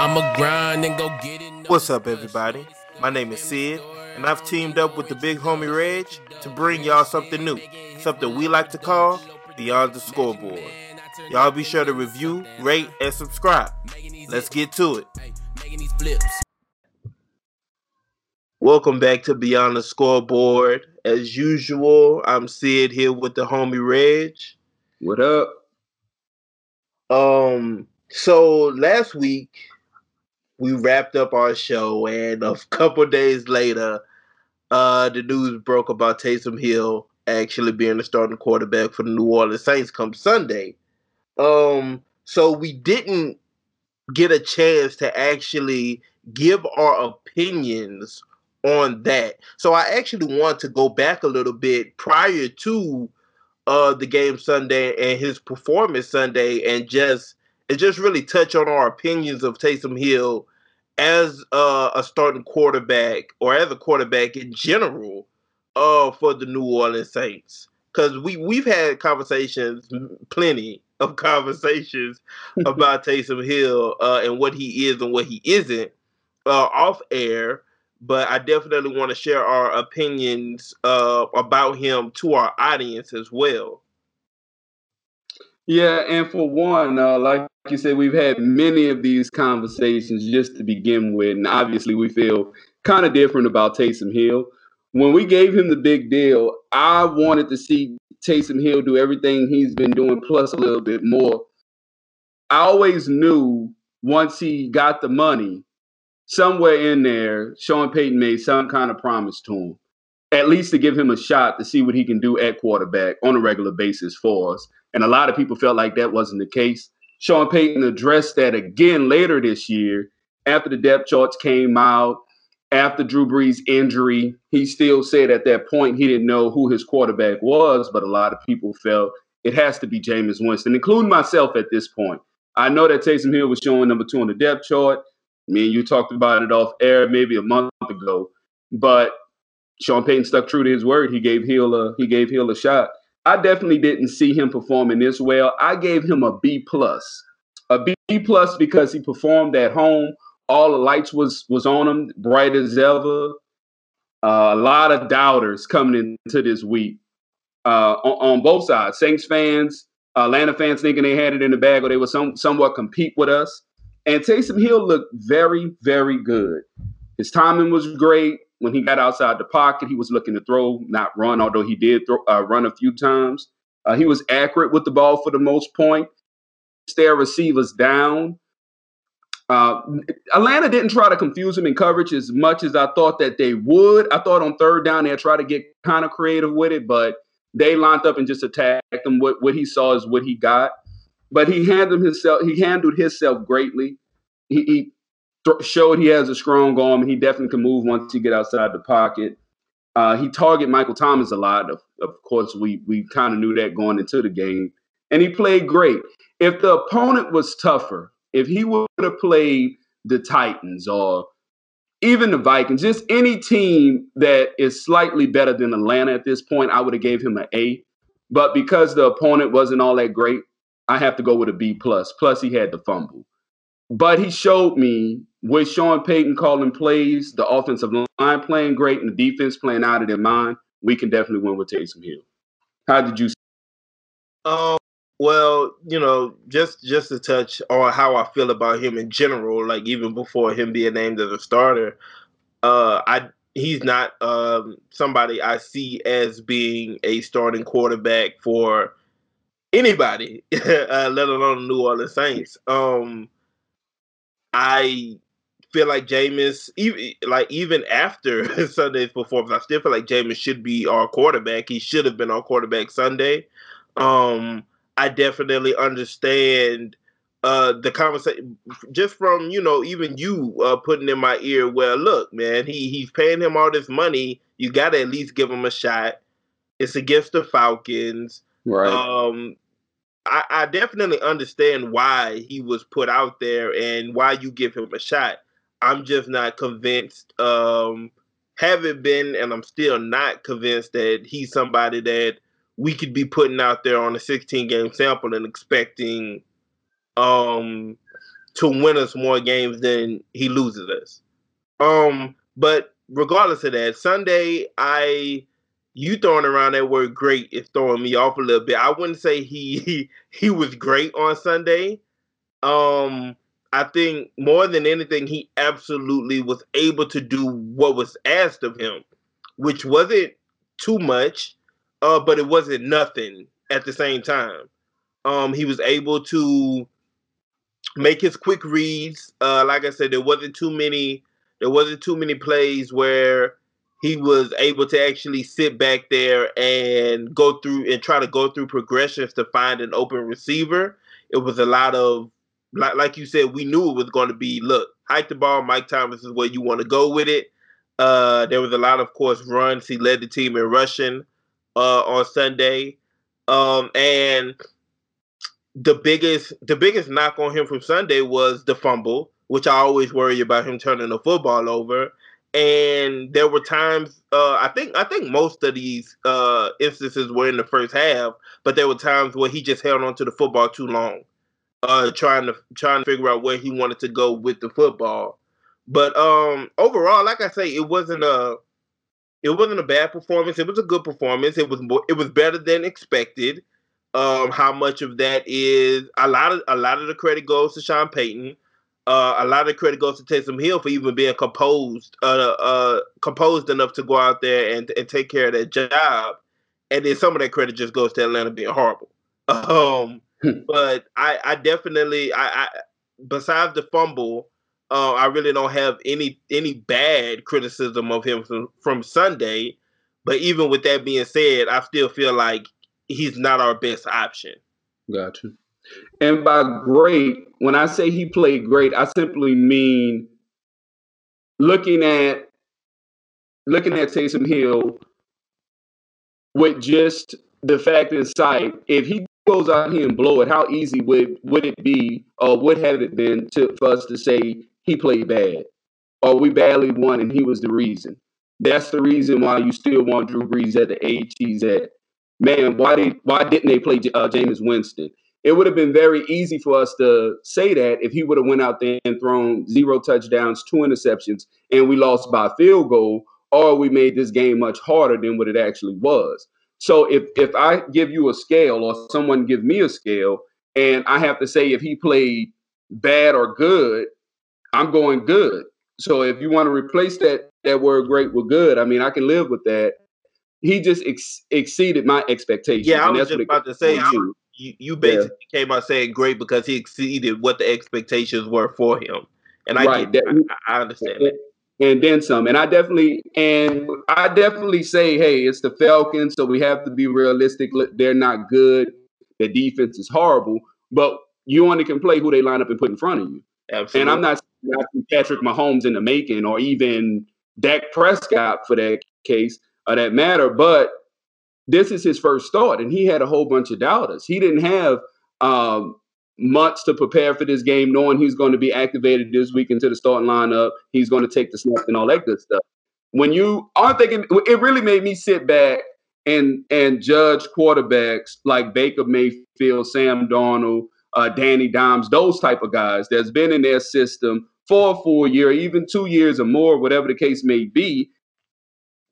I'ma grind and go get it. What's up, everybody? My name is Sid, and I've teamed up with the big homie Reg to bring y'all something new, something we like to call Beyond the Scoreboard. Y'all be sure to review, rate, and subscribe. Let's get to it. Welcome back to Beyond the Scoreboard. As usual, I'm Sid here with the homie Reg. What up? Um, so last week we wrapped up our show, and a couple days later, uh, the news broke about Taysom Hill actually being the starting quarterback for the New Orleans Saints come Sunday. Um, so we didn't get a chance to actually give our opinions on that. So I actually want to go back a little bit prior to uh the game Sunday and his performance Sunday and just and just really touch on our opinions of Taysom Hill as uh, a starting quarterback or as a quarterback in general uh for the New Orleans Saints cuz we we've had conversations plenty of conversations about Taysom Hill uh, and what he is and what he isn't uh, off air but I definitely want to share our opinions uh, about him to our audience as well. Yeah, and for one, uh, like you said, we've had many of these conversations just to begin with, and obviously we feel kind of different about Taysom Hill. When we gave him the big deal, I wanted to see Taysom Hill do everything he's been doing plus a little bit more. I always knew once he got the money, somewhere in there, Sean Payton made some kind of promise to him, at least to give him a shot to see what he can do at quarterback on a regular basis for us. And a lot of people felt like that wasn't the case. Sean Payton addressed that again later this year after the depth charts came out. After Drew Brees' injury, he still said at that point he didn't know who his quarterback was, but a lot of people felt it has to be Jameis Winston, including myself at this point. I know that Taysom Hill was showing number two on the depth chart. Me and you talked about it off air maybe a month ago, but Sean Payton stuck true to his word. He gave Hill a he gave Hill a shot. I definitely didn't see him performing this well. I gave him a B plus, a B plus because he performed at home. All the lights was was on him, bright as ever. Uh, a lot of doubters coming into this week uh, on, on, both sides. Saints fans, Atlanta fans thinking they had it in the bag or they would some, somewhat compete with us. And Taysom Hill looked very, very good. His timing was great. When he got outside the pocket, he was looking to throw, not run, although he did throw, uh, run a few times. Uh, he was accurate with the ball for the most point. Stare receivers down. Uh, Atlanta didn't try to confuse him in coverage as much as I thought that they would. I thought on third down they'd try to get kind of creative with it, but they lined up and just attacked him. What what he saw is what he got. But he handled himself. He handled himself greatly. He, he showed he has a strong arm. And he definitely can move once he get outside the pocket. Uh, he target Michael Thomas a lot. Of, of course, we we kind of knew that going into the game, and he played great. If the opponent was tougher, if he would have played the Titans or even the Vikings, just any team that is slightly better than Atlanta at this point, I would have gave him an A. But because the opponent wasn't all that great, I have to go with a B plus. Plus, he had the fumble. But he showed me with Sean Payton calling plays, the offensive line playing great, and the defense playing out of their mind, we can definitely win with Taysom Hill. How did you? Um. Well, you know, just just to touch on how I feel about him in general, like even before him being named as a starter, uh, I he's not um, somebody I see as being a starting quarterback for anybody, uh, let alone New Orleans Saints. Um, I feel like Jameis, even like even after Sunday's performance, I still feel like Jameis should be our quarterback. He should have been our quarterback Sunday. Um, I definitely understand uh, the conversation just from you know even you uh, putting in my ear. Well, look, man, he he's paying him all this money. You got to at least give him a shot. It's against the Falcons. Right. Um, I, I definitely understand why he was put out there and why you give him a shot. I'm just not convinced. Um, haven't been, and I'm still not convinced that he's somebody that we could be putting out there on a 16 game sample and expecting um to win us more games than he loses us. Um, but regardless of that, Sunday I you throwing around that word great is throwing me off a little bit. I wouldn't say he he, was great on Sunday. Um I think more than anything, he absolutely was able to do what was asked of him, which wasn't too much, uh, but it wasn't nothing at the same time. Um, he was able to make his quick reads. Uh, like I said, there wasn't too many. There wasn't too many plays where he was able to actually sit back there and go through and try to go through progressions to find an open receiver. It was a lot of like, like you said, we knew it was going to be look, hike the ball. Mike Thomas is where you want to go with it. Uh, there was a lot, of course, runs. He led the team in rushing uh, on Sunday, um, and the biggest the biggest knock on him from Sunday was the fumble, which I always worry about him turning the football over. And there were times uh, I think I think most of these uh, instances were in the first half, but there were times where he just held on to the football too long, uh, trying to trying to figure out where he wanted to go with the football. But um, overall, like I say, it wasn't a it wasn't a bad performance. It was a good performance. It was more, it was better than expected. Um, how much of that is a lot of a lot of the credit goes to Sean Payton. Uh, a lot of credit goes to Taysom Hill for even being composed, uh, uh, composed enough to go out there and, and take care of that job. And then some of that credit just goes to Atlanta being horrible. Um, hmm. but I, I definitely, I, I, besides the fumble, uh, I really don't have any any bad criticism of him from, from Sunday. But even with that being said, I still feel like he's not our best option. Got you. And by great, when I say he played great, I simply mean looking at looking at Taysom Hill with just the fact in sight, if he goes out here and blow it, how easy would would it be or would have it been to for us to say he played bad or we badly won and he was the reason? That's the reason why you still want Drew Brees at the age he's at man, why did why didn't they play uh, Jameis Winston? It would have been very easy for us to say that if he would have went out there and thrown zero touchdowns, two interceptions, and we lost by field goal, or we made this game much harder than what it actually was. So if if I give you a scale or someone give me a scale, and I have to say if he played bad or good, I'm going good. So if you want to replace that that word great with good, I mean I can live with that he just ex- exceeded my expectations. Yeah, I was just about to say you, you, you basically yeah. came out saying great because he exceeded what the expectations were for him, and I right. get, that, I, I understand and, and then some. And I definitely and I definitely say, hey, it's the Falcons, so we have to be realistic. They're not good. The defense is horrible, but you only can play who they line up and put in front of you. Absolutely. And I'm not Patrick Mahomes in the making, or even Dak Prescott for that case of that matter. But this is his first start, and he had a whole bunch of doubters. He didn't have um, months to prepare for this game, knowing he's going to be activated this week into the starting lineup. He's going to take the snaps and all that good stuff. When you aren't thinking, it really made me sit back and and judge quarterbacks like Baker Mayfield, Sam Darnold, uh, Danny Dimes, those type of guys that's been in their system for a full year, even two years or more, whatever the case may be,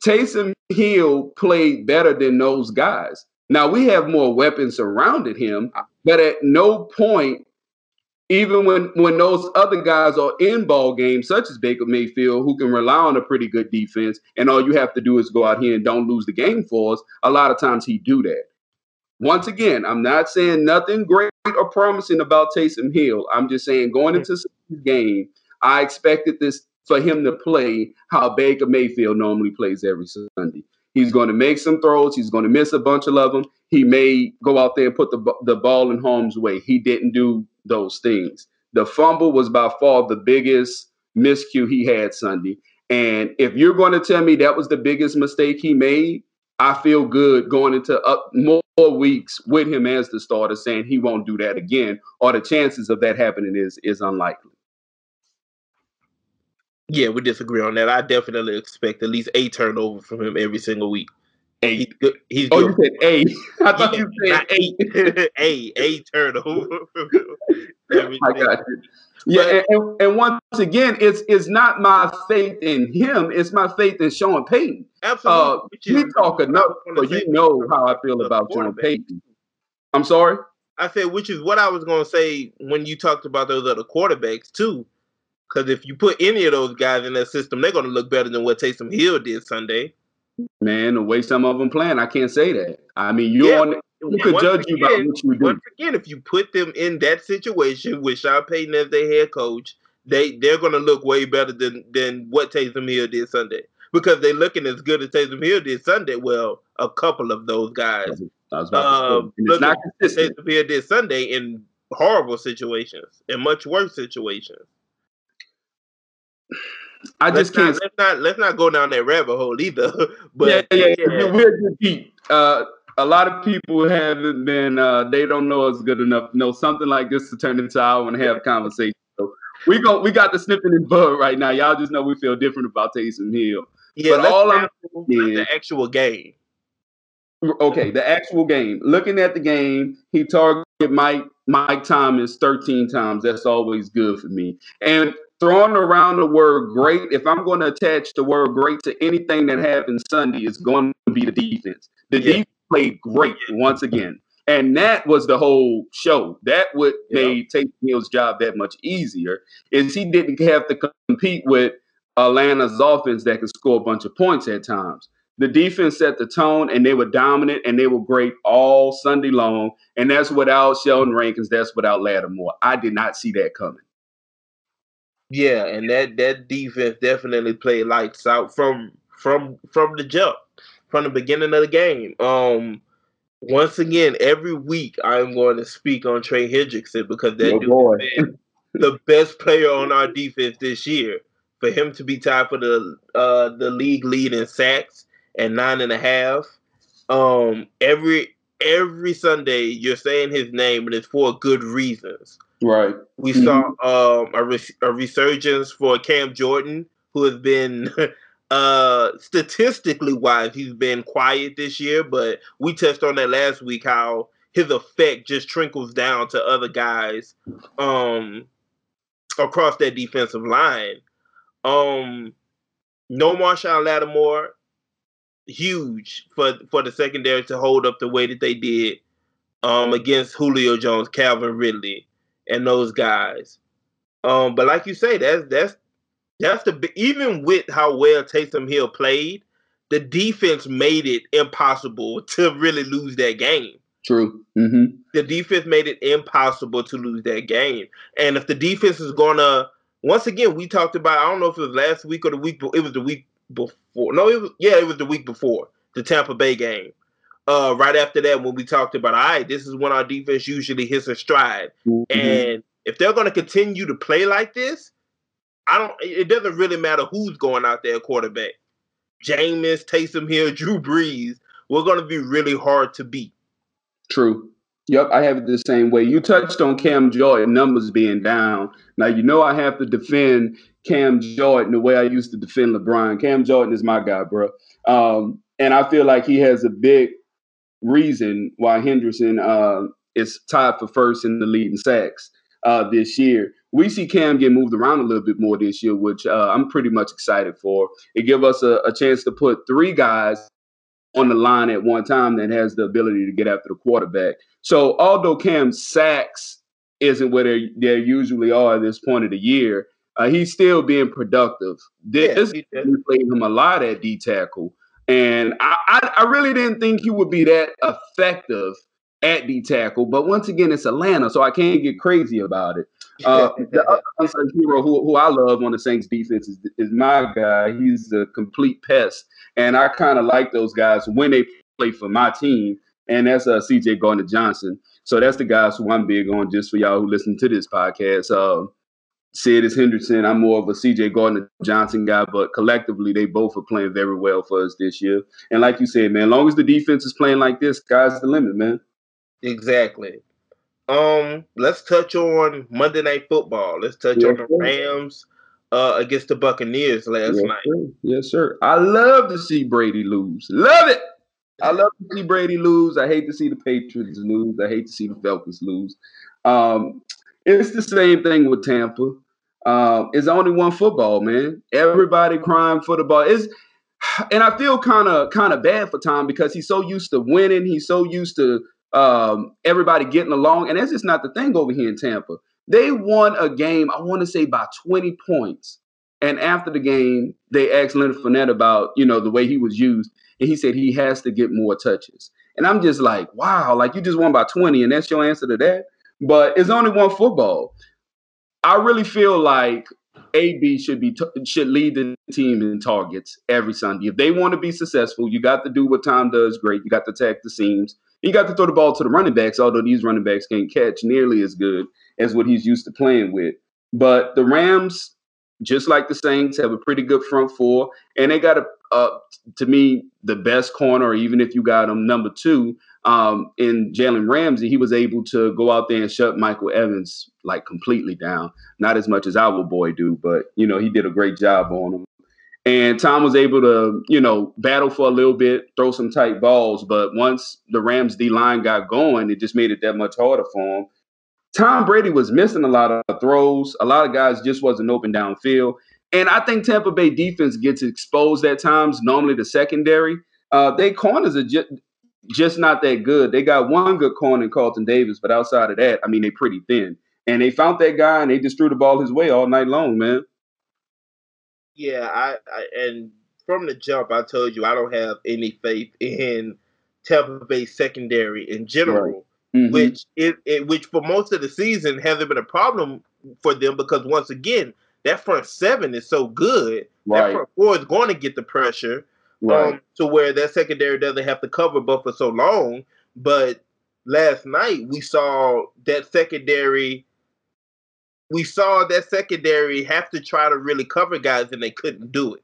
Taysom Hill played better than those guys. Now we have more weapons surrounded him, but at no point, even when when those other guys are in ball games, such as Baker Mayfield, who can rely on a pretty good defense, and all you have to do is go out here and don't lose the game for us. A lot of times he do that. Once again, I'm not saying nothing great or promising about Taysom Hill. I'm just saying going into the game, I expected this for him to play how Baker Mayfield normally plays every Sunday. He's going to make some throws. He's going to miss a bunch of them. He may go out there and put the, the ball in harm's way. He didn't do those things. The fumble was by far the biggest miscue he had Sunday. And if you're going to tell me that was the biggest mistake he made, I feel good going into up more weeks with him as the starter, saying he won't do that again, or the chances of that happening is is unlikely. Yeah, we disagree on that. I definitely expect at least a turnover from him every single week. A. He's good. He's oh, good. you said A. I thought yeah, you said eight. a a turnover. I got you. Yeah, and, and, and, once again, it's it's not my faith in him; it's my faith in Sean Payton. Absolutely, uh, we talk enough, but you know how I feel about Sean Payton. I'm sorry. I said, which is what I was going to say when you talked about those other quarterbacks too. Because if you put any of those guys in that system, they're going to look better than what Taysom Hill did Sunday. Man, the way some of them playing, I can't say that. I mean, you yeah, on you could judge again, you by what you do. Once again, if you put them in that situation with Sean Payton as their head coach, they they're going to look way better than than what Taysom Hill did Sunday because they're looking as good as Taysom Hill did Sunday. Well, a couple of those guys. I was about um, to say, not consistent. Taysom Hill did Sunday in horrible situations, in much worse situations. I just can't. Not, let's not let's not go down that rabbit hole either. but yeah, yeah, yeah. we're deep. Uh, a lot of people haven't been. Uh, they don't know us good enough know something like this to turn into hour and a half conversation. So we go. We got the snipping in bud right now. Y'all just know we feel different about Taysom Hill. Yeah, but all I'm saying the actual game. Okay, the actual game. Looking at the game, he targeted Mike Mike Thomas 13 times. That's always good for me. And throwing around the word great, if I'm going to attach the word great to anything that happened Sunday, it's going to be the defense. The yeah. defense played great once again. And that was the whole show. That would yeah. made Taysom Hill's job that much easier. Is he didn't have to compete with Atlanta's offense that can score a bunch of points at times. The defense set the tone and they were dominant and they were great all Sunday long. And that's without Sheldon Rankins. That's without Lattimore. I did not see that coming. Yeah, and that that defense definitely played lights out from from from the jump, from the beginning of the game. Um, once again, every week I'm going to speak on Trey Hendrickson because that oh, dude been the best player on our defense this year. For him to be tied for the uh, the league lead in sacks and nine and a half, um, every every Sunday you're saying his name and it's for good reasons. Right. We mm-hmm. saw um, a, res- a resurgence for Cam Jordan, who has been uh statistically wise, he's been quiet this year, but we touched on that last week how his effect just trickles down to other guys um across that defensive line. Um no Marshon Lattimore, huge for for the secondary to hold up the way that they did um against Julio Jones, Calvin Ridley and those guys. Um, but like you say, that's that's that's the even with how well Taysom Hill played, the defense made it impossible to really lose that game. True. Mm-hmm. The defense made it impossible to lose that game, and if the defense is gonna, once again, we talked about. I don't know if it was last week or the week. But it was the week before. No, it was yeah, it was the week before the Tampa Bay game uh, right after that when we talked about, all right, this is when our defense usually hits a stride. Mm-hmm. And if they're going to continue to play like this, I don't. It doesn't really matter who's going out there quarterback. Jameis, Taysom Hill, Drew Brees. We're going to be really hard to beat. True. Yep, I have it the same way. You touched on Cam Jordan numbers being down. Now you know I have to defend Cam Jordan the way I used to defend LeBron. Cam Jordan is my guy, bro. Um, and I feel like he has a big reason why Henderson uh, is tied for first in the lead in sacks uh, this year. We see Cam get moved around a little bit more this year, which uh, I'm pretty much excited for. It gives us a, a chance to put three guys on the line at one time that has the ability to get after the quarterback. So although Cam sacks isn't where they usually are at this point of the year, uh, he's still being productive. This yeah, played him a lot at D tackle. And I, I, I really didn't think he would be that effective at D tackle. But once again, it's Atlanta, so I can't get crazy about it. Uh, the other hero who, who I love on the Saints defense is, is my guy. He's a complete pest. And I kind of like those guys when they play for my team. And that's uh, CJ Gardner Johnson. So that's the guys who I'm big on just for y'all who listen to this podcast. Uh, Sid is Henderson. I'm more of a CJ Gardner Johnson guy, but collectively they both are playing very well for us this year. And like you said, man, as long as the defense is playing like this, sky's the limit, man. Exactly. Um, let's touch on Monday Night Football. Let's touch yes, on the Rams uh, against the Buccaneers last yes, night. Sir. Yes, sir. I love to see Brady lose. Love it. I love to see Brady lose. I hate to see the Patriots lose. I hate to see the Falcons lose. Um, It's the same thing with Tampa. Um, it's only one football, man. Everybody crying for the ball. It's and I feel kind of kind of bad for Tom because he's so used to winning. He's so used to um, everybody getting along, and that's just not the thing over here in Tampa. They won a game, I want to say by 20 points. And after the game, they asked Leonard Fournette about, you know, the way he was used. And he said he has to get more touches. And I'm just like, wow, like you just won by 20, and that's your answer to that. But it's only one football. I really feel like AB should be t- should lead the team in targets every Sunday. If they want to be successful, you got to do what Tom does great. You got to attack the seams. You got to throw the ball to the running backs, although these running backs can't catch nearly as good as what he's used to playing with. But the Rams, just like the Saints, have a pretty good front four, and they got a, uh, to me, the best corner. Even if you got them number two um, in Jalen Ramsey, he was able to go out there and shut Michael Evans like completely down. Not as much as our boy do, but you know he did a great job on him. And Tom was able to, you know, battle for a little bit, throw some tight balls. But once the Rams D line got going, it just made it that much harder for him. Tom Brady was missing a lot of throws. A lot of guys just wasn't open downfield. And I think Tampa Bay defense gets exposed at times. Normally, the secondary, uh, they corners are just just not that good. They got one good corner in Carlton Davis, but outside of that, I mean, they're pretty thin. And they found that guy, and they just threw the ball his way all night long, man. Yeah, I, I and from the jump, I told you I don't have any faith in Tampa Bay secondary in general. Right. Mm-hmm. Which it, it which for most of the season hasn't been a problem for them because once again that front seven is so good. Right. That front four is going to get the pressure right. um, to where that secondary doesn't have to cover but for so long. But last night we saw that secondary. We saw that secondary have to try to really cover guys, and they couldn't do it.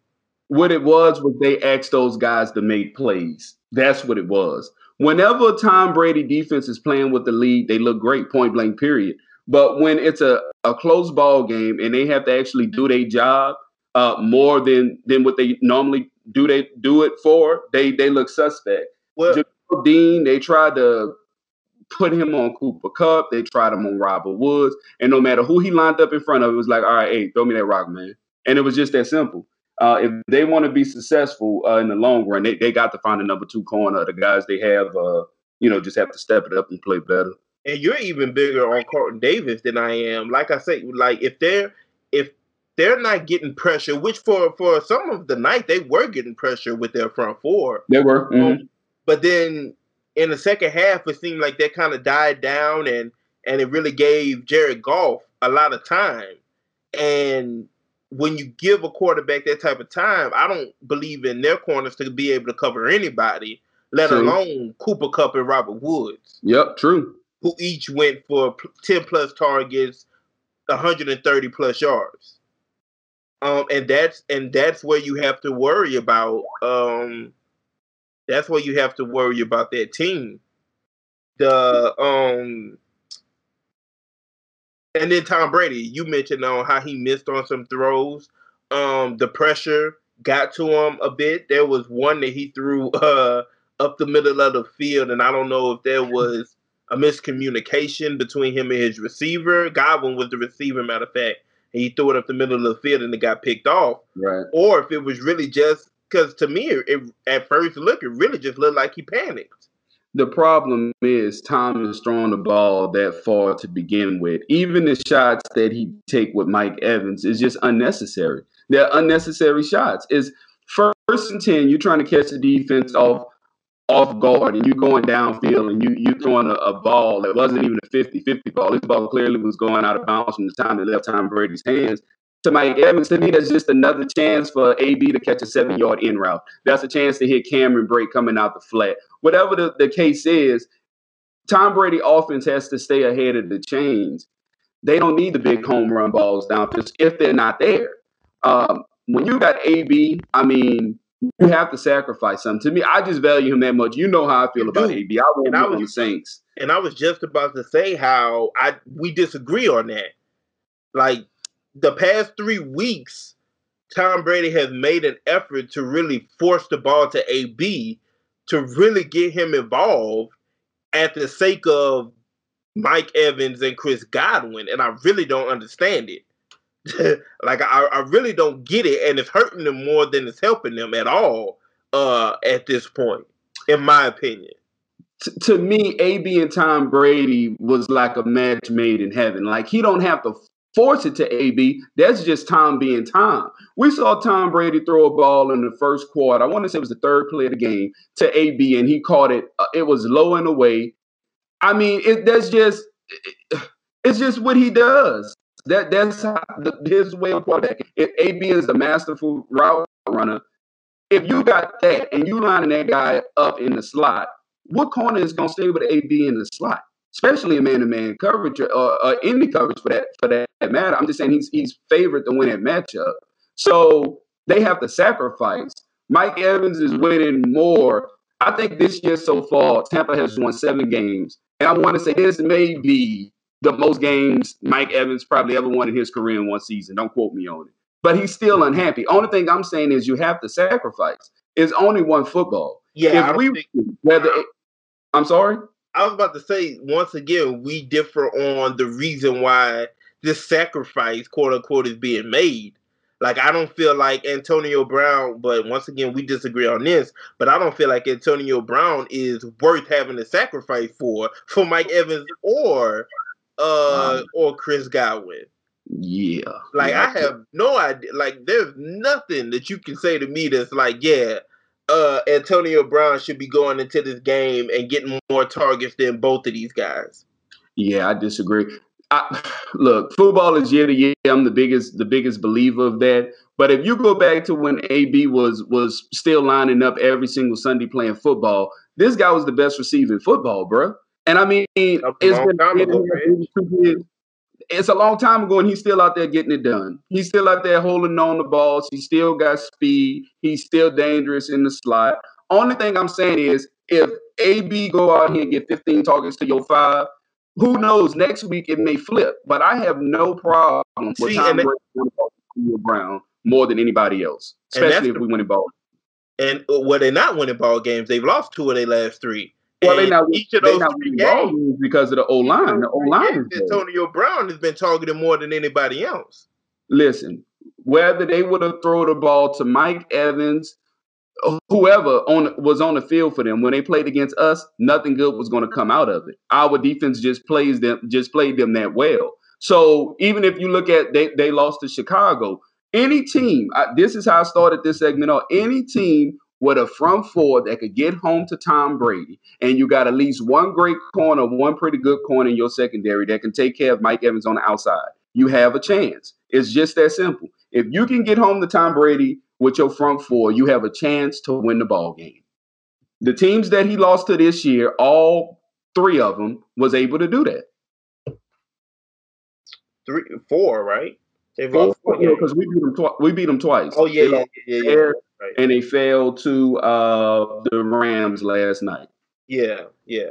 What it was was they asked those guys to make plays. That's what it was. Whenever Tom Brady defense is playing with the lead, they look great, point blank, period. But when it's a, a close ball game and they have to actually do their job uh, more than than what they normally do they do it for, they they look suspect. Well, Dean, they tried to put him on Cooper Kupp. they tried him on Robert Woods, and no matter who he lined up in front of, it was like, all right, hey, throw me that rock, man. And it was just that simple. Uh, if they want to be successful uh, in the long run, they, they got to find a number two corner. The guys they have, uh, you know, just have to step it up and play better and you're even bigger on Carlton Davis than I am. Like I say, like if they're if they're not getting pressure, which for for some of the night they were getting pressure with their front four. They were. Um, mm-hmm. but then in the second half, it seemed like that kind of died down, and and it really gave Jared Goff a lot of time. And when you give a quarterback that type of time, I don't believe in their corners to be able to cover anybody, let true. alone Cooper Kupp and Robert Woods. Yep, true who each went for 10 plus targets, 130 plus yards. Um, and that's and that's where you have to worry about. Um, that's where you have to worry about that team. The um, and then Tom Brady, you mentioned on how he missed on some throws. Um, the pressure got to him a bit. There was one that he threw uh up the middle of the field, and I don't know if there was a miscommunication between him and his receiver. Godwin was the receiver, matter of fact. And he threw it up the middle of the field and it got picked off. Right. Or if it was really just because to me, it, at first look, it really just looked like he panicked. The problem is Tom is throwing the ball that far to begin with. Even the shots that he take with Mike Evans is just unnecessary. They're unnecessary shots. Is first and ten, you're trying to catch the defense off off guard and you're going downfield and you you throwing a, a, ball that wasn't even a 50-50 ball. This ball clearly was going out of bounds from the time it left Tom Brady's hands. To Mike Evans, to me, that's just another chance for AB to catch a seven yard in route. That's a chance to hit Cameron Brate coming out the flat. Whatever the, the case is, Tom Brady offense has to stay ahead of the chains. They don't need the big home run balls down if they're not there. Um, when you got AB, I mean, you have to sacrifice something. To me, I just value him that much. You know how I feel about AB. I want him on the Saints. And I was just about to say how I we disagree on that. Like the past three weeks, Tom Brady has made an effort to really force the ball to AB to really get him involved at the sake of Mike Evans and Chris Godwin, and I really don't understand it. like I, I really don't get it, and it's hurting them more than it's helping them at all. Uh, at this point, in my opinion. T- to me, AB and Tom Brady was like a match made in heaven. Like he don't have to force it to AB. That's just Tom being Tom. We saw Tom Brady throw a ball in the first quarter. I want to say it was the third play of the game to AB, and he caught it. Uh, it was low and away. I mean, it, that's just it's just what he does. That that's how, the, his way of quarterback. If AB is a masterful route runner, if you got that and you lining that guy up in the slot, what corner is going to stay with AB in the slot? Especially in man-to-man coverage or, or any coverage for that for that matter. I'm just saying he's he's favored to win that matchup. So they have to sacrifice. Mike Evans is winning more. I think this year so far, Tampa has won seven games. And I want to say this may be the most games Mike Evans probably ever won in his career in one season. Don't quote me on it. But he's still unhappy. Only thing I'm saying is you have to sacrifice. It's only one football. Yeah, if we think, whether it, I'm sorry. I was about to say once again we differ on the reason why this sacrifice, quote unquote, is being made. Like I don't feel like Antonio Brown, but once again we disagree on this. But I don't feel like Antonio Brown is worth having a sacrifice for for Mike Evans or uh um, or Chris Godwin. Yeah. Like yeah. I have no idea. Like there's nothing that you can say to me that's like, yeah, uh Antonio Brown should be going into this game and getting more targets than both of these guys. Yeah, I disagree. I, look, football is year to year. I'm the biggest the biggest believer of that. But if you go back to when AB was was still lining up every single Sunday playing football, this guy was the best receiver in football, bro. And I mean, it's been it's a long time ago, and he's still out there getting it done. He's still out there holding on the balls. He still got speed. He's still dangerous in the slot. Only thing I'm saying is, if AB go out here and get 15 targets to your five, who knows? Next week it may flip. But I have no problem with See, Tom Brady Brown more than anybody else, especially if we win a ball. And well, they're not winning ball games. They've lost two of their last three. Well, they not, each of those three games because of the O line. The O line. Antonio Brown has been targeted more than anybody else. Listen, whether they would have thrown the ball to Mike Evans, whoever on was on the field for them when they played against us, nothing good was going to come out of it. Our defense just plays them, just played them that well. So even if you look at they they lost to Chicago, any team. I, this is how I started this segment off. Any team with a front four that could get home to Tom Brady, and you got at least one great corner, one pretty good corner in your secondary that can take care of Mike Evans on the outside, you have a chance. It's just that simple. If you can get home to Tom Brady with your front four, you have a chance to win the ball game. The teams that he lost to this year, all three of them, was able to do that. Three, four, right? They've four, because we beat them. Twi- we beat them twice. Oh yeah, yeah, yeah, yeah, right. and they fell to uh, the Rams last night. Yeah, yeah,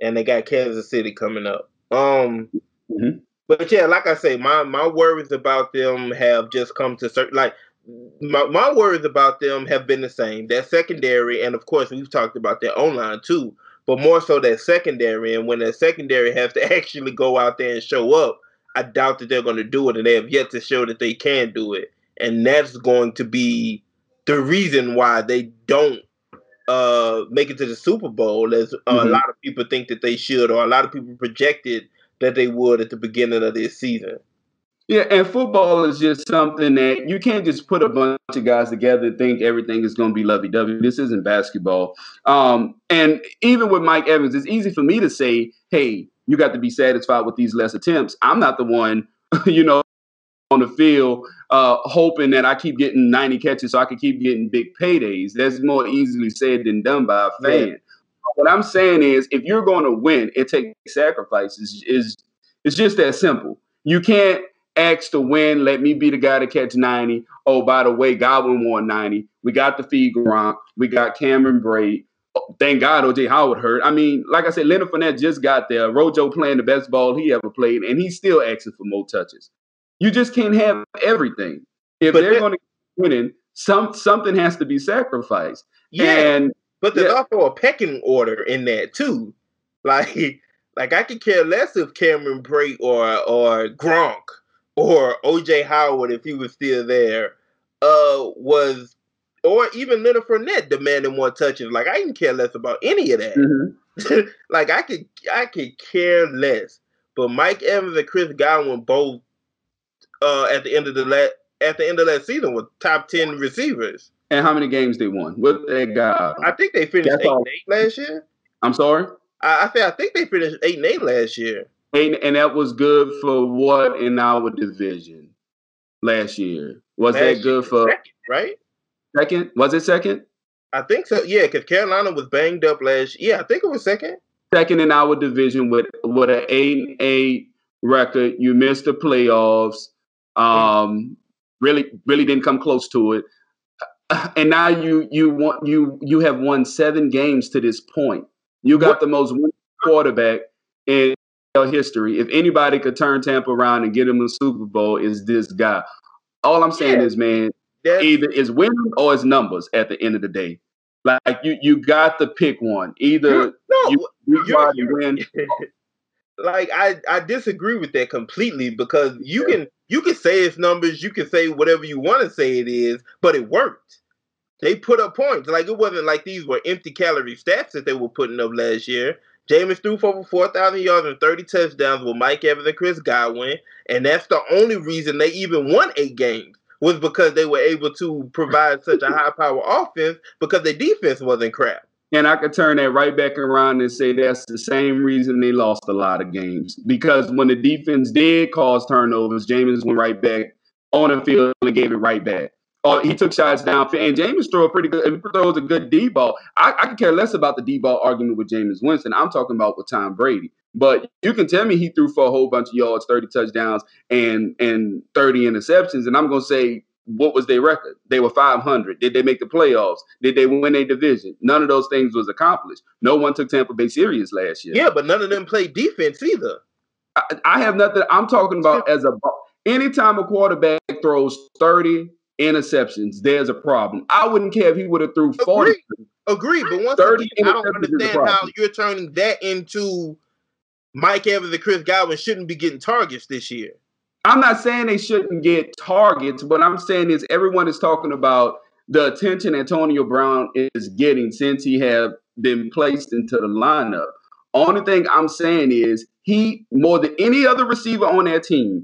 and they got Kansas City coming up. Um, mm-hmm. but yeah, like I say, my my worries about them have just come to certain like. My, my worries about them have been the same. That secondary, and of course, we've talked about their O line too, but more so that secondary. And when that secondary has to actually go out there and show up, I doubt that they're going to do it, and they have yet to show that they can do it. And that's going to be the reason why they don't uh, make it to the Super Bowl, as uh, mm-hmm. a lot of people think that they should, or a lot of people projected that they would at the beginning of this season. Yeah, and football is just something that you can't just put a bunch of guys together and think everything is going to be lovey dovey. This isn't basketball. Um, and even with Mike Evans, it's easy for me to say, hey, you got to be satisfied with these less attempts. I'm not the one, you know, on the field, uh, hoping that I keep getting 90 catches so I can keep getting big paydays. That's more easily said than done by a fan. Yeah. What I'm saying is, if you're going to win, it takes sacrifices. Is it's just that simple. You can't ask to win. Let me be the guy to catch 90. Oh, by the way, Godwin won 90. We got the feed Gronk. We got Cameron Brate. Thank God OJ Howard hurt. I mean, like I said, Leonard Fournette just got there. Rojo playing the best ball he ever played, and he's still asking for more touches. You just can't have everything. If but they're going to winning, some something has to be sacrificed. Yeah, and but there's yeah. also a pecking order in that too. Like Like I could care less if Cameron Brate or or Gronk or OJ Howard, if he was still there, uh, was or even Leonard Fournette demanding more touches. Like I didn't care less about any of that. Mhm. like I could I could care less. But Mike Evans and Chris Godwin both uh at the end of the la- at the end of that season with top ten receivers. And how many games they won? What that guy? I think they finished That's eight all. and eight last year. I'm sorry. I, I think I think they finished eight and eight last year. And, and that was good for what in our division last year? Was Last that good for second, right? second? Was it second? I think so. Yeah, because Carolina was banged up last. Yeah, I think it was second. Second in our division with with an eight and eight record. You missed the playoffs. Um, really, really didn't come close to it. And now you you want you you have won seven games to this point. You got the most winning quarterback in history. If anybody could turn Tampa around and get him a Super Bowl, is this guy. All I'm saying Yeah. is, man, That's, either it's winning or it's numbers at the end of the day. Like you, you got to pick one. Either no, you, you you're- try to you're- win. like I, I disagree with that completely because you can you can say it's numbers, you can say whatever you want to say it is, but it worked. They put up points. Like it wasn't like these were empty calorie stats that they were putting up last year. Jameis threw for over four thousand yards and thirty touchdowns with Mike Evans and Chris Godwin, and that's the only reason they even won eight games was because they were able to provide such a high power offense because their defense wasn't crap. And I could turn that right back around and say that's the same reason they lost a lot of games. Because when the defense did cause turnovers, Jameis went right back on the field and gave it right back. Or he took shots down, and Jameis threw a pretty good, throws a good D ball. I, I could care less about the D ball argument with Jameis Winston. I'm talking about with Tom Brady. But you can tell me he threw for a whole bunch of yards, 30 touchdowns, and and 30 interceptions, and I'm gonna say what was their record? They were 500. Did they make the playoffs? Did they win a division? None of those things was accomplished. No one took Tampa Bay serious last year. Yeah, but none of them played defense either. I, I have nothing. I'm talking about as a anytime a quarterback throws 30 interceptions, there's a problem. I wouldn't care if he would have threw 40. Agree, but once 30 again, I don't interceptions is a understand how you're turning that into Mike Evans and Chris Godwin shouldn't be getting targets this year. I'm not saying they shouldn't get targets. What I'm saying is everyone is talking about the attention Antonio Brown is getting since he have been placed into the lineup. Only thing I'm saying is he more than any other receiver on that team.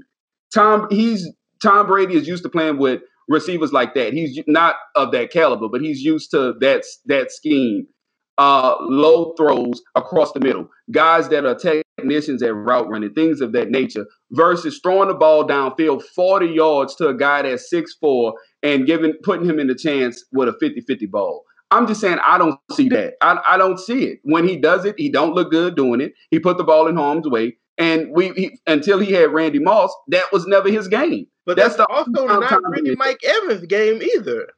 Tom he's Tom Brady is used to playing with receivers like that. He's not of that caliber, but he's used to that that scheme. Uh, low throws across the middle, guys that are technicians at route running, things of that nature versus throwing the ball downfield 40 yards to a guy that's 6'4 and giving putting him in the chance with a 50-50 ball. I'm just saying I don't see that. I, I don't see it. When he does it, he don't look good doing it. He put the ball in harm's way. And we he, until he had Randy Moss, that was never his game. But That's that's, the also not really Mike Evans' game either.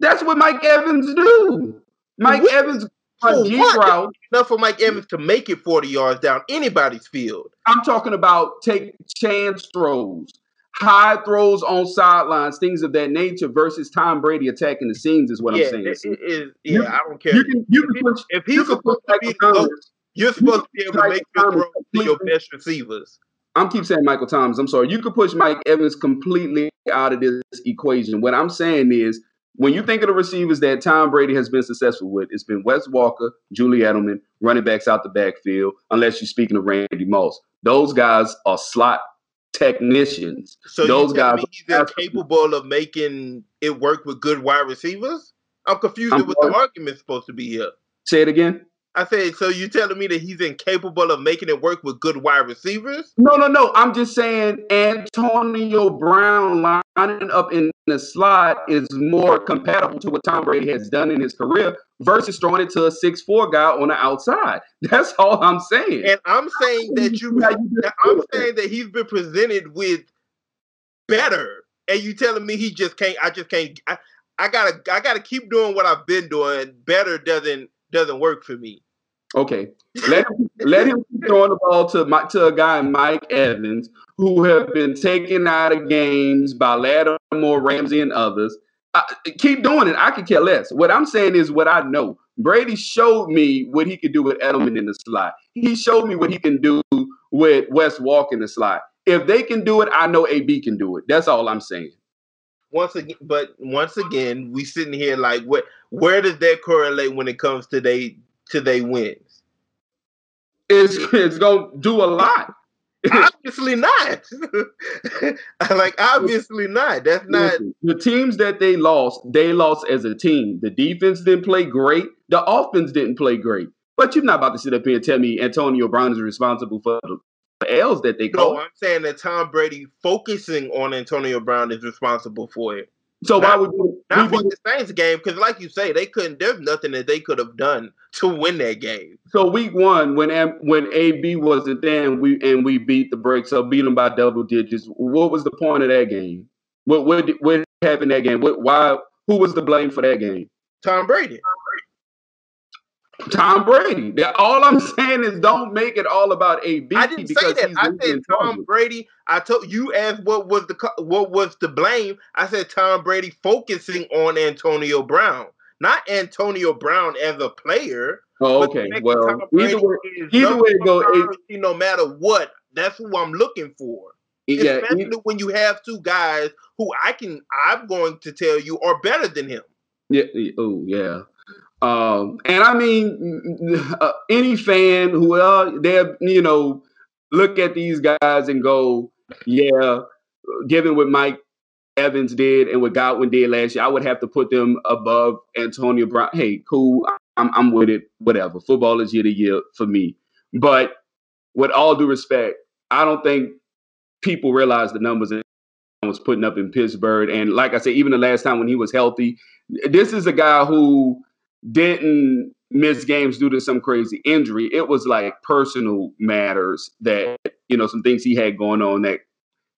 That's what Mike Evans do. Mike What? Evans For run G what? route. Enough for Mike Evans to make it 40 yards down anybody's field. I'm talking about take chance throws, high throws on sidelines, things of that nature, versus Tom Brady attacking the seams. Is what yeah, I'm saying. it- it is- You- yeah, I don't care. You can you can push if you he's can supposed put to be Michael the Thomas. you're supposed to be able to make your throws to your best receivers. I'm keep saying Michael Thomas. I'm sorry. You could push Mike Evans completely out of this equation. What I'm saying is, when you think of the receivers that Tom Brady has been successful with, it's been Wes Walker, Julie Edelman, running backs out the backfield. Unless you're speaking of Randy Moss, those guys are slot technicians. So Those guys are- incapable of making it work with good wide receivers? I'm confused I'm with what the sorry? argument's supposed to be here. Say it again. I said, so you telling me that he's incapable of making it work with good wide receivers? No, no, no. I'm just saying Antonio Brown up in the slot is more compatible to what Tom Brady has done in his career versus throwing it to a six-four guy on the outside. That's all I'm saying. And I'm saying that you, How you just I'm saying that he's been presented with better, and you telling me he just can't. I just can't. I, I gotta, I gotta keep doing what I've been doing. Better doesn't doesn't work for me. Okay, let him let him keep throwing the ball to my, to a guy Mike Evans who have been taken out of games by Lattimore, Ramsey, and others. I, keep doing it. I could care less. What I'm saying is what I know. Brady showed me what he could do with Edelman in the slot. He showed me what he can do with Wes Walk in the slot. If they can do it, I know AB can do it. That's all I'm saying. Once again, but once again, we sitting here like, what? Where does that correlate when it comes to they to they wins? It's it's gonna do a lot. obviously not. like obviously not. That's not the teams that they lost. They lost as a team. The defense didn't play great. The offense didn't play great. But you're not about to sit up here and tell me Antonio Brown is responsible for the L's that they no. I'm saying that Tom Brady focusing on Antonio Brown is responsible for it. So why would we, Not we the Saints game, because like you say, they couldn't. There's nothing that they could have done to win that game. So week one, when M- when AB wasn't there, and we and we beat the brakes up, beat them by double digits. What was the point of that game? What what what happened that game? What why? Who was the blame for that game? Tom Brady. Tom Brady. All I'm saying is don't make it all about AB. I didn't say that. I said Tom. Brady. I told you asked what was the what was the blame. I said Tom Brady focusing on Antonio Brown, not Antonio Brown as a player. Oh, okay. Well, either way, either way go, one it- no matter what. That's who I'm looking for. yeah, Especially either- when you have two guys who I can. I'm going to tell you are better than him. Yeah. Oh, yeah. Um, and I mean, uh, any fan who uh, they you know look at these guys and go, yeah, given what Mike Evans did and what Godwin did last year, I would have to put them above Antonio Brown. Hey, cool, I'm I'm with it. Whatever. Football is year to year for me. But with all due respect, I don't think people realize the numbers that was putting up in Pittsburgh. And like I said, even the last time when he was healthy, this is a guy who didn't miss games due to some crazy injury. It was like personal matters that, you know, some things he had going on that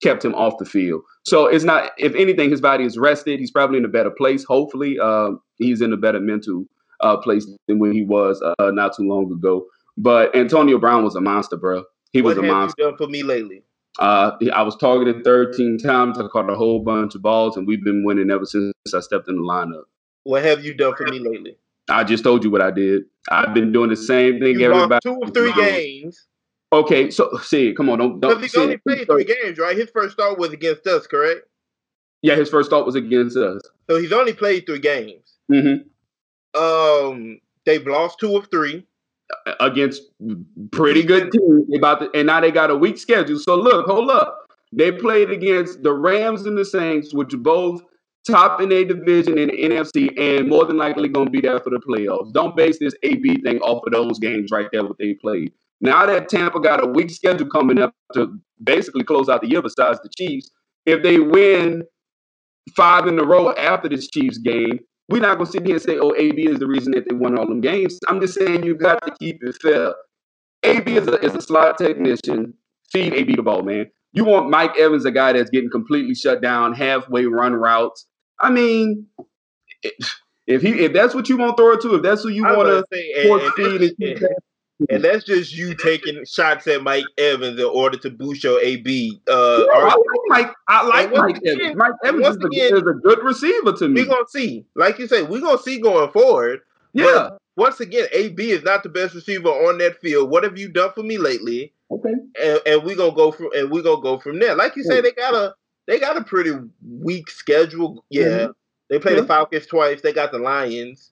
kept him off the field. So it's not, if anything, his body is rested. He's probably in a better place. Hopefully, uh, he's in a better mental uh, place than when he was uh, not too long ago. But Antonio Brown was a monster, bro. He was what a have monster. you done for me lately? Uh, I was targeted 13 times. I caught a whole bunch of balls, and we've been winning ever since I stepped in the lineup. What have you done for me lately? I just told you what I did. I've been doing the same thing. You Everybody. two or three games. Okay, so see, come on, don't Because don't. he's see only played three games, right? His first start was against us, correct? Yeah, his first thought was against us. So he's only played three games. Mm-hmm. Um, they've lost two of three. Against pretty good teams. About to, and now they got a weak schedule. So look, hold up. They played against the Rams and the Saints, which both top in a division in the NFC, and more than likely going to be there for the playoffs. Don't base this AB thing off of those games right there. What they played. Now that Tampa got a weak schedule coming up to basically close out the year, besides the Chiefs, if they win five in a row after this Chiefs game, we're not gonna sit here and say, "Oh, AB is the reason that they won all them games." I'm just saying you got to keep it fair. AB is a, is a slot technician. Feed AB the ball, man. You want Mike Evans, a guy that's getting completely shut down, halfway run routes. I mean, if he if that's what you want to throw it to, if that's who you want to say, and, and, that's- and- and that's just you taking shots at Mike Evans in order to boost your AB. Uh, Yeah, I like Mike. I like Mike again- Evans. Mike Evans once is, a, again- is a good receiver to me. We're gonna see. Like you said, we're gonna see going forward. yeah. Once again, AB is not the best receiver on that field. What have you done for me lately? Okay. And, and we gonna go from and we gonna go from there. Like you say, they got a they got a pretty weak schedule. Yeah, they play Yeah. the Falcons twice. They got the Lions.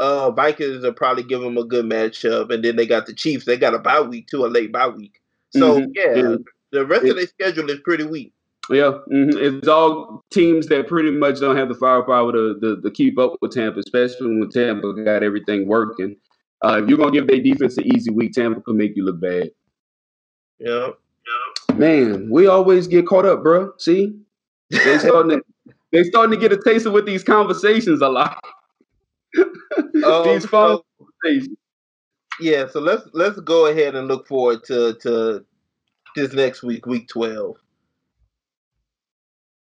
Uh, Vikings will probably give them a good matchup, and then they got the Chiefs. They got a bye week too, a late bye week. So Mhm. yeah, Yeah. the rest Yeah. of their schedule is pretty weak. Yeah, hmm it's all teams that pretty much don't have the firepower to, to, to keep up with Tampa, especially when Tampa got everything working. Uh, if you're gonna give their defense an easy week, Tampa could make you look bad. Yeah. yeah. Man, we always get caught up, bro. See, they starting to they starting to get a taste of what these conversations are like. Um, these so- conversations. Yeah, so let's let's go ahead and look forward to to this next week, week twelve.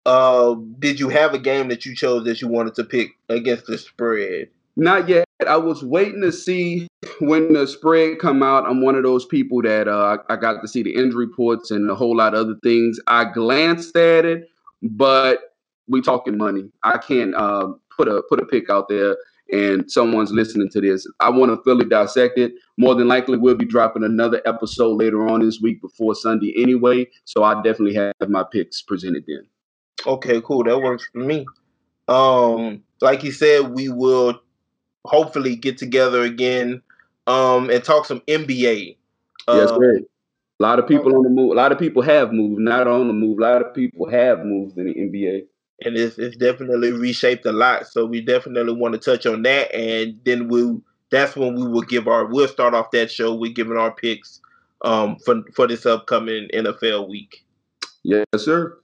Uh, did you have a game that you chose that you wanted to pick against the spread? Not yet. I was waiting to see when the spread come out. I'm one of those people that uh, I got to see the injury reports and a whole lot of other things. I glanced at it, but we talking money. I can't uh, put a put a pick out there and someone's listening to this. I want to fully dissect it. More than likely, we'll be dropping another episode later on this week before Sunday anyway. So I definitely have my picks presented then. Okay, cool. That works for me. Um, like you said, we will hopefully get together again um and talk some NBA. Yes, um, sir. A lot of people on the move. A lot of people have moved, not on the move. A lot of people have moved in the NBA. And it's, it's definitely reshaped a lot. So we definitely want to touch on that. And then we'll that's when we will give our we'll start off that show with giving our picks um for for this upcoming NFL week. Yes, sir.